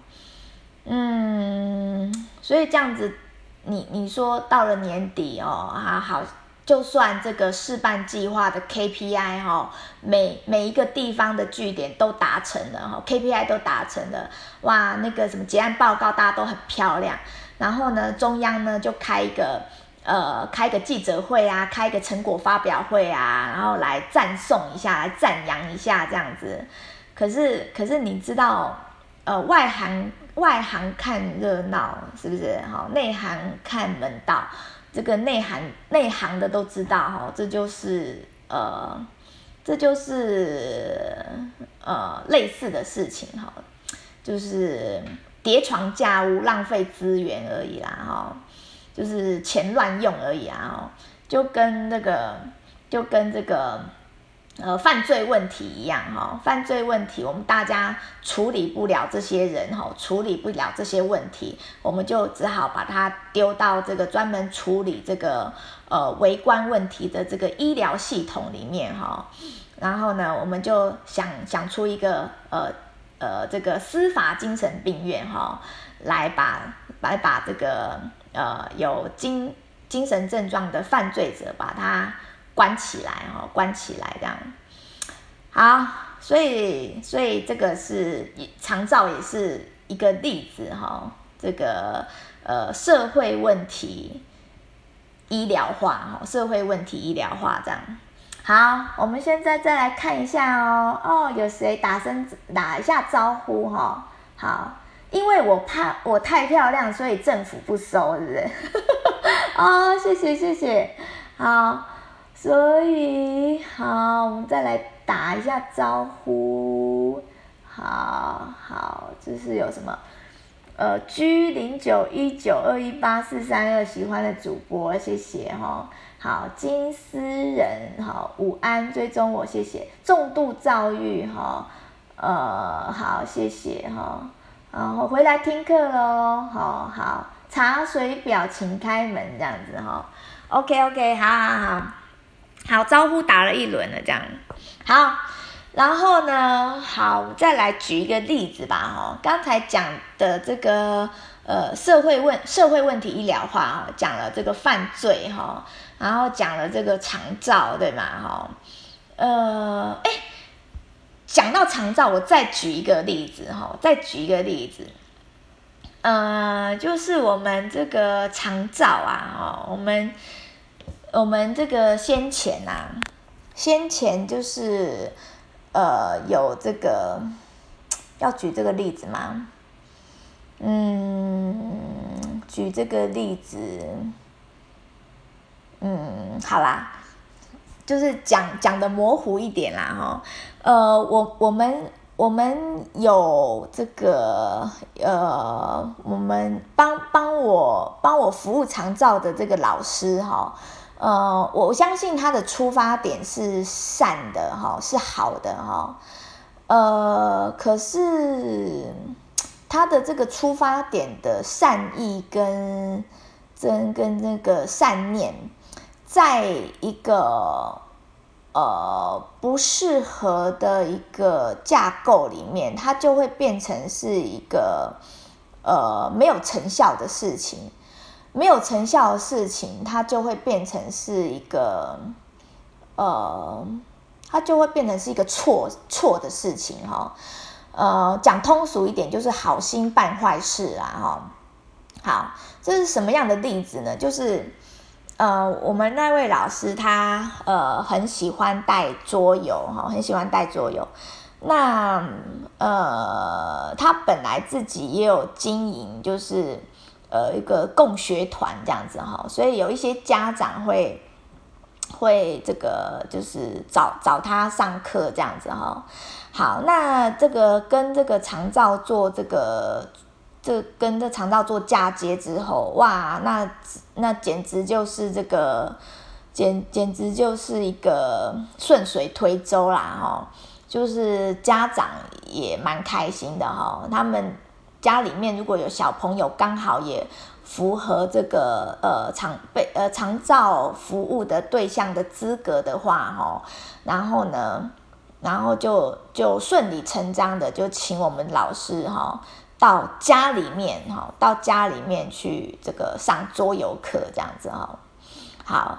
嗯，所以这样子，你你说到了年底哦，啊好。就算这个试办计划的 KPI 哈，每每一个地方的据点都达成了哈，KPI 都达成了，哇，那个什么结案报告大家都很漂亮，然后呢，中央呢就开一个呃开个记者会啊，开一个成果发表会啊，然后来赞颂一下，来赞扬一下这样子。可是可是你知道，呃，外行外行看热闹是不是？哈，内行看门道。这个内行内行的都知道哈，这就是呃，这就是呃类似的事情哈，就是叠床架屋浪费资源而已啦哈，就是钱乱用而已啊，就跟那个就跟这个。呃，犯罪问题一样哈，犯罪问题我们大家处理不了这些人哈，处理不了这些问题，我们就只好把它丢到这个专门处理这个呃围观问题的这个医疗系统里面哈。然后呢，我们就想想出一个呃呃这个司法精神病院哈，来把来把这个呃有精精神症状的犯罪者把他。关起来哈，关起来这样，好，所以所以这个是长照也是一个例子哈，这个呃社会问题医疗化哈，社会问题医疗化这样。好，我们现在再来看一下哦哦，有谁打声打一下招呼哈？好，因为我怕我太漂亮，所以政府不收，是不是？哦，谢谢谢谢，好。所以好，我们再来打一下招呼。好好，这是有什么？呃，G 零九一九二一八四三二喜欢的主播，谢谢哈。好，金丝人，好，午安，追踪我，谢谢。重度躁郁哈，呃，好，谢谢哈。然后回来听课喽，好好。茶水表请开门这样子哈。OK OK，好好好，好招呼打了一轮了这样，好，然后呢，好再来举一个例子吧哈。刚才讲的这个呃社会问社会问题医疗化哈，讲了这个犯罪哈，然后讲了这个长照对吗哈？呃，哎，讲到长照，我再举一个例子哈，再举一个例子。呃，就是我们这个长照啊，哦，我们我们这个先前啊，先前就是呃有这个要举这个例子吗？嗯，举这个例子，嗯，好啦，就是讲讲的模糊一点啦，哈，呃，我我们。我们有这个呃，我们帮帮我帮我服务长照的这个老师哈，呃，我相信他的出发点是善的哈，是好的哈，呃，可是他的这个出发点的善意跟真跟那个善念，在一个。呃，不适合的一个架构里面，它就会变成是一个呃没有成效的事情，没有成效的事情，它就会变成是一个呃，它就会变成是一个错错的事情哈。呃，讲通俗一点，就是好心办坏事啊哈。好，这是什么样的例子呢？就是。呃，我们那位老师他呃很喜欢带桌游哈，很喜欢带桌游。那呃，他本来自己也有经营，就是呃一个共学团这样子哈，所以有一些家长会会这个就是找找他上课这样子哈。好，那这个跟这个长照做这个。这跟这长照做嫁接之后，哇，那那简直就是这个，简简直就是一个顺水推舟啦，哈，就是家长也蛮开心的哈。他们家里面如果有小朋友，刚好也符合这个呃长被呃长照服务的对象的资格的话，哈，然后呢，然后就就顺理成章的就请我们老师哈。到家里面哈，到家里面去这个上桌游课这样子哈。好，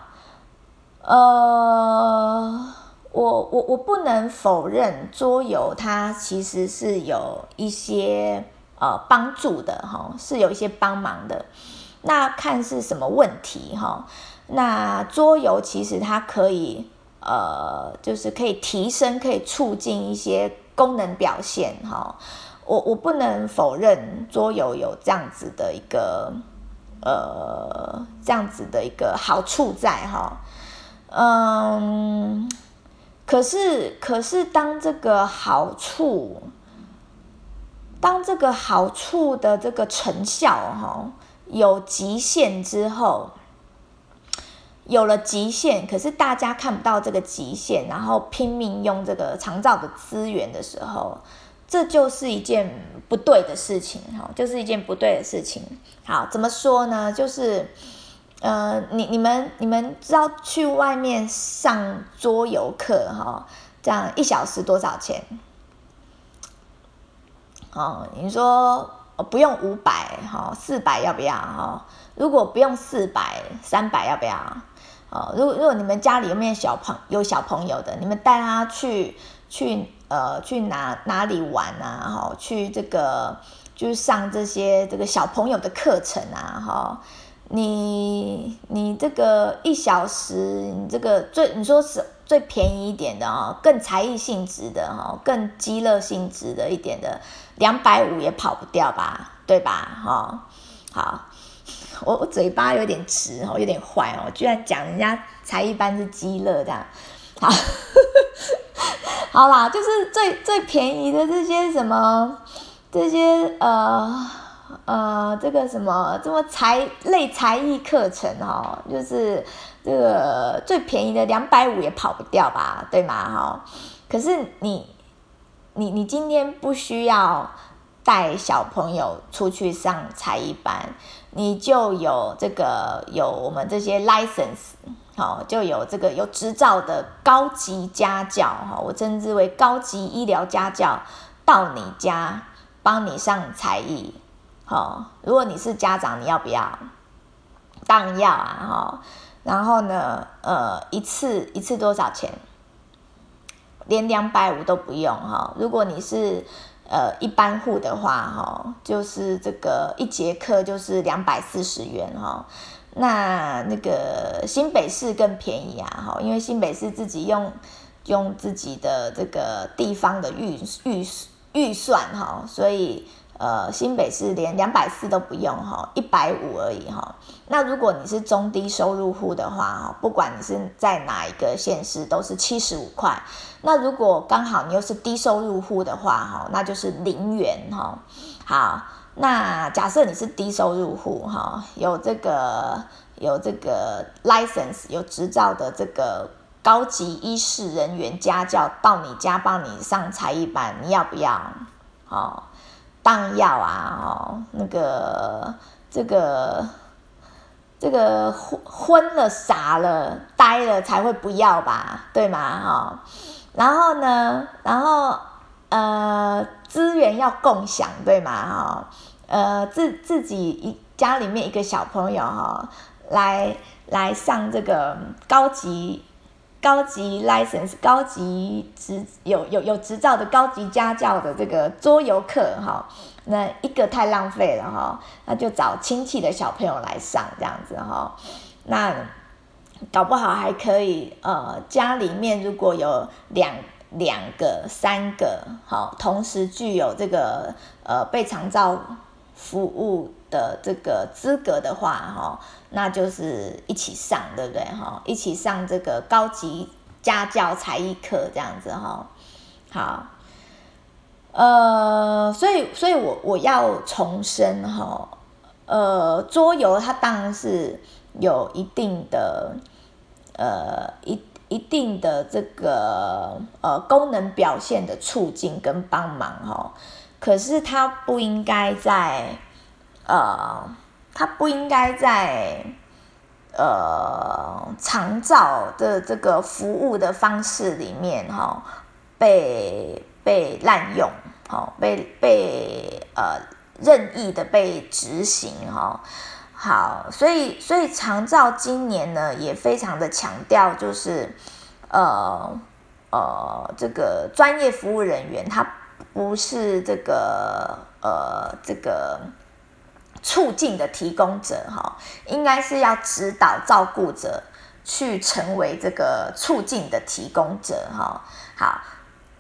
呃，我我我不能否认桌游它其实是有一些呃帮助的哈，是有一些帮忙的。那看是什么问题哈？那桌游其实它可以呃，就是可以提升，可以促进一些功能表现哈。我我不能否认桌游有这样子的一个呃这样子的一个好处在哈，嗯，可是可是当这个好处，当这个好处的这个成效哈有极限之后，有了极限，可是大家看不到这个极限，然后拼命用这个长照的资源的时候。这就是一件不对的事情，哈，就是一件不对的事情。好，怎么说呢？就是，呃，你你们你们知道去外面上桌游课，哈，这样一小时多少钱？哦，你说不用五百，哈，四百要不要？哈，如果不用四百，三百要不要？哦，如果如果你们家里面小朋有小朋友的，你们带他去去。呃，去哪哪里玩啊？哈，去这个就是上这些这个小朋友的课程啊？哈，你你这个一小时，你这个最你说是最便宜一点的啊，更才艺性质的哈，更激乐性质的一点的，两百五也跑不掉吧？对吧？哈，好，我我嘴巴有点直哦，有点坏哦，居然讲人家才艺班是激乐这样，好。好啦，就是最最便宜的这些什么，这些呃呃，这个什么这么才类才艺课程哈，就是这个最便宜的两百五也跑不掉吧，对吗？哈，可是你你你今天不需要带小朋友出去上才艺班，你就有这个有我们这些 license，好，就有这个有执照的高级家教，哈，我称之为高级医疗家教，到你家帮你上才艺，好，如果你是家长，你要不要？当然要啊，哈，然后呢，呃，一次一次多少钱？连两百五都不用，哈，如果你是。呃，一般户的话，哈，就是这个一节课就是两百四十元，哈。那那个新北市更便宜啊，哈，因为新北市自己用用自己的这个地方的预预预算，哈，所以。呃，新北市连两百四都不用哈，一百五而已哈。那如果你是中低收入户的话哈，不管你是在哪一个县市，都是七十五块。那如果刚好你又是低收入户的话哈，那就是零元哈。好，那假设你是低收入户哈，有这个有这个 license 有执照的这个高级医师人员家教到你家帮你上才艺班，你要不要？好。当然要啊，哦，那个这个这个昏昏了、傻了、呆了才会不要吧，对吗？哈、哦，然后呢，然后呃，资源要共享，对吗？哈、哦，呃，自自己一家里面一个小朋友哈、哦，来来上这个高级。高级 license 高级执有有有执照的高级家教的这个桌游课哈，那一个太浪费了哈，那就找亲戚的小朋友来上这样子哈，那搞不好还可以呃，家里面如果有两两个三个好，同时具有这个呃被长照服务。的这个资格的话，哈，那就是一起上，对不对？哈，一起上这个高级家教才艺课，这样子，哈，好，呃，所以，所以我我要重申，哈，呃，桌游它当然是有一定的，呃，一一定的这个呃功能表现的促进跟帮忙，哈，可是它不应该在。呃，他不应该在呃长照的这个服务的方式里面哈、哦、被被滥用，好、哦、被被呃任意的被执行哈、哦。好，所以所以长照今年呢也非常的强调，就是呃呃这个专业服务人员他不是这个呃这个。促进的提供者哈，应该是要指导照顾者去成为这个促进的提供者哈。好，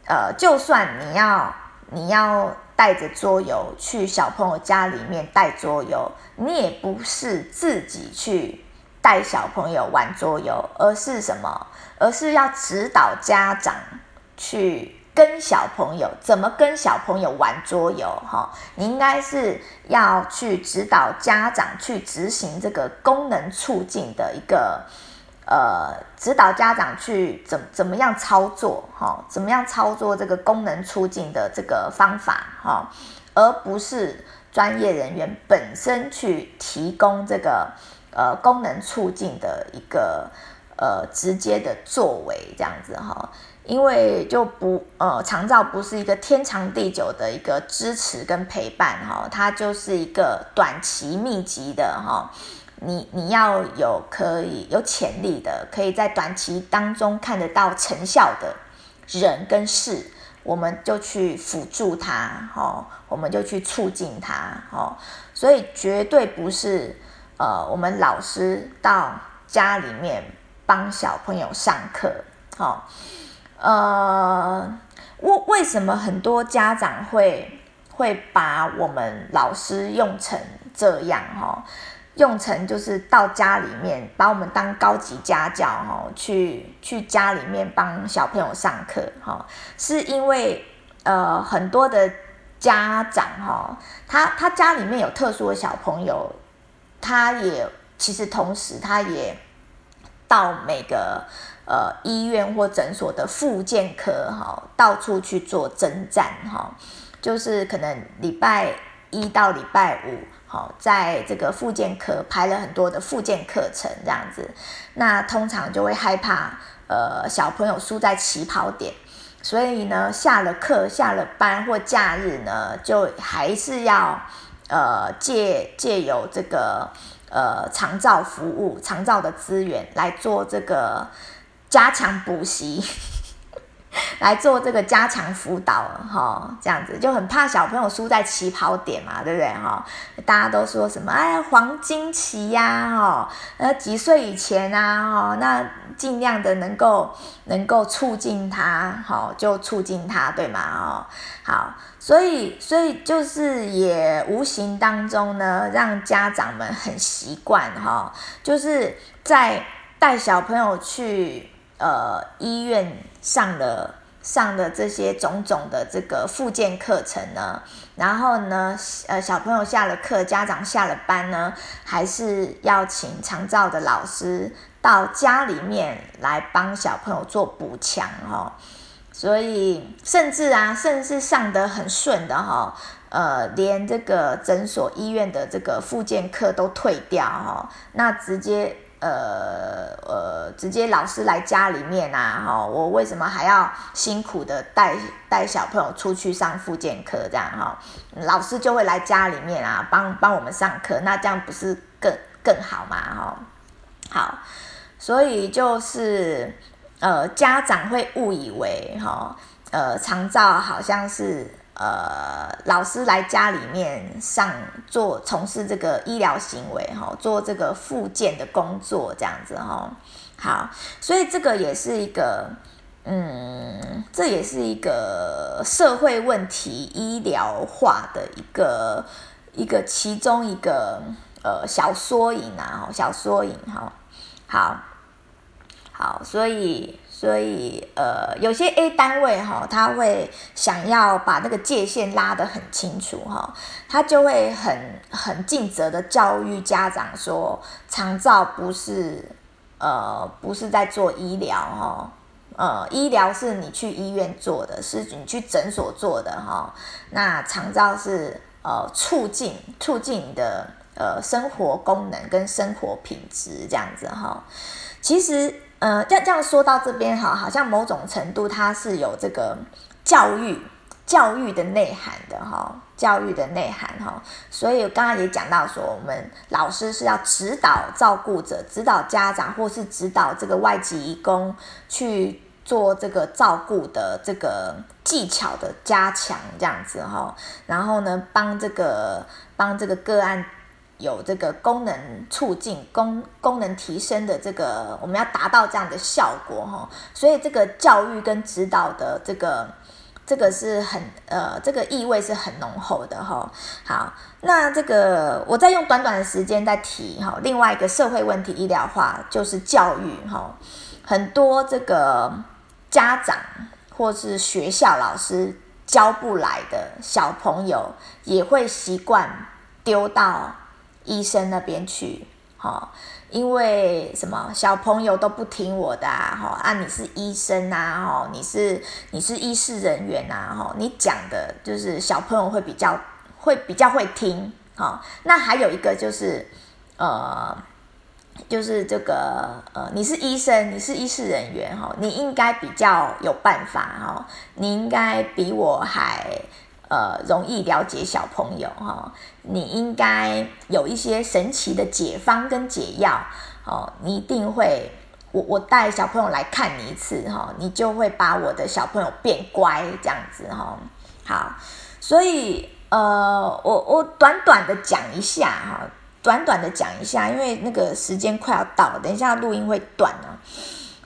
呃，就算你要你要带着桌游去小朋友家里面带桌游，你也不是自己去带小朋友玩桌游，而是什么？而是要指导家长去。跟小朋友怎么跟小朋友玩桌游？哈，你应该是要去指导家长去执行这个功能促进的一个，呃，指导家长去怎怎么样操作？哈，怎么样操作这个功能促进的这个方法？哈，而不是专业人员本身去提供这个呃功能促进的一个呃直接的作为，这样子哈。因为就不呃，长照不是一个天长地久的一个支持跟陪伴哈，它就是一个短期密集的哈。你你要有可以有潜力的，可以在短期当中看得到成效的人跟事，我们就去辅助他哈，我们就去促进他哈。所以绝对不是呃，我们老师到家里面帮小朋友上课哈。呃，为为什么很多家长会会把我们老师用成这样哈？用成就是到家里面把我们当高级家教哈，去去家里面帮小朋友上课哈，是因为呃很多的家长哈，他他家里面有特殊的小朋友，他也其实同时他也到每个。呃，医院或诊所的复健科哈，到处去做征战哈，就是可能礼拜一到礼拜五，好，在这个复健科排了很多的复健课程这样子，那通常就会害怕，呃，小朋友输在起跑点，所以呢，下了课、下了班或假日呢，就还是要，呃，借借由这个呃长照服务、长照的资源来做这个加强补习。来做这个加强辅导，哈，这样子就很怕小朋友输在起跑点嘛，对不对，哈？大家都说什么？哎呀，黄金期呀，哈，呃，几岁以前啊，哈，那尽量的能够能够促进他，哈，就促进他，对吗？哦，好，所以所以就是也无形当中呢，让家长们很习惯，哈，就是在带小朋友去呃医院。上了上了这些种种的这个复健课程呢，然后呢，呃，小朋友下了课，家长下了班呢，还是要请长照的老师到家里面来帮小朋友做补强哦。所以甚至啊，甚至上得很顺的哈，呃，连这个诊所医院的这个复健课都退掉哈，那直接。呃呃，直接老师来家里面啊，哈，我为什么还要辛苦的带带小朋友出去上复健课这样哈？老师就会来家里面啊，帮帮我们上课，那这样不是更更好吗？哈，好，所以就是呃，家长会误以为哈，呃，长照好像是。呃，老师来家里面上做从事这个医疗行为哈，做这个复健的工作这样子哈。好，所以这个也是一个，嗯，这也是一个社会问题医疗化的一个一个其中一个呃小缩影啊，小缩影哈。好，好，所以。所以，呃，有些 A 单位哈，他会想要把那个界限拉得很清楚哈，他就会很很尽责的教育家长说，长照不是，呃，不是在做医疗哈，呃，医疗是你去医院做的，是你去诊所做的哈，那长照是呃促进促进你的呃生活功能跟生活品质这样子哈，其实。呃，这这样说到这边哈，好像某种程度它是有这个教育教育的内涵的哈，教育的内涵哈。所以我刚刚也讲到说，我们老师是要指导照顾者、指导家长，或是指导这个外籍移工去做这个照顾的这个技巧的加强，这样子哈。然后呢，帮这个帮这个个案。有这个功能促进、功功能提升的这个，我们要达到这样的效果哈，所以这个教育跟指导的这个，这个是很呃，这个意味是很浓厚的哈。好，那这个我再用短短的时间再提哈，另外一个社会问题医疗化就是教育哈，很多这个家长或是学校老师教不来的小朋友，也会习惯丢到。医生那边去，哈，因为什么？小朋友都不听我的啊，哈啊！你是医生啊，哈，你是你是医事人员啊，哈，你讲的就是小朋友会比较会比较会听，哈。那还有一个就是，呃，就是这个呃，你是医生，你是医事人员，哈，你应该比较有办法，哈，你应该比我还。呃，容易了解小朋友哈，你应该有一些神奇的解方跟解药哦，你一定会，我我带小朋友来看你一次哈，你就会把我的小朋友变乖这样子哈。好，所以呃，我我短短的讲一下哈，短短的讲一下，因为那个时间快要到了，等一下录音会断了。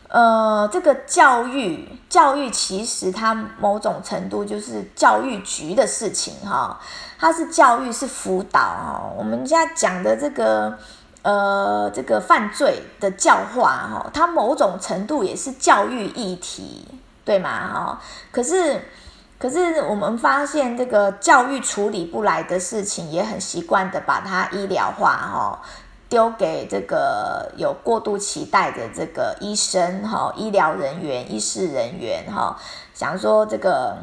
呃，这个教育，教育其实它某种程度就是教育局的事情哈，它是教育是辅导哈。我们现在讲的这个，呃，这个犯罪的教化哈，它某种程度也是教育议题，对吗？哈，可是，可是我们发现这个教育处理不来的事情，也很习惯的把它医疗化哈。丢给这个有过度期待的这个医生哈，医疗人员、医事人员哈，想说这个，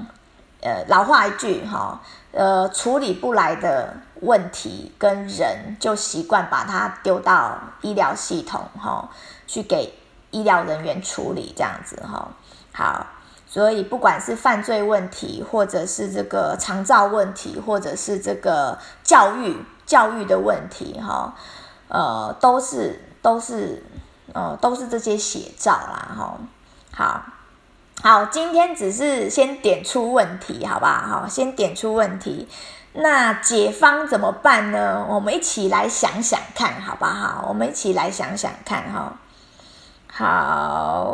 呃，老话一句哈，呃，处理不来的问题跟人，就习惯把它丢到医疗系统哈，去给医疗人员处理这样子哈。好，所以不管是犯罪问题，或者是这个长照问题，或者是这个教育教育的问题哈，呃，都是都是呃都是这些写照啦哈。好。好，今天只是先点出问题，好吧？好，先点出问题。那解方怎么办呢？我们一起来想想看，好不好？我们一起来想想看，哈。好。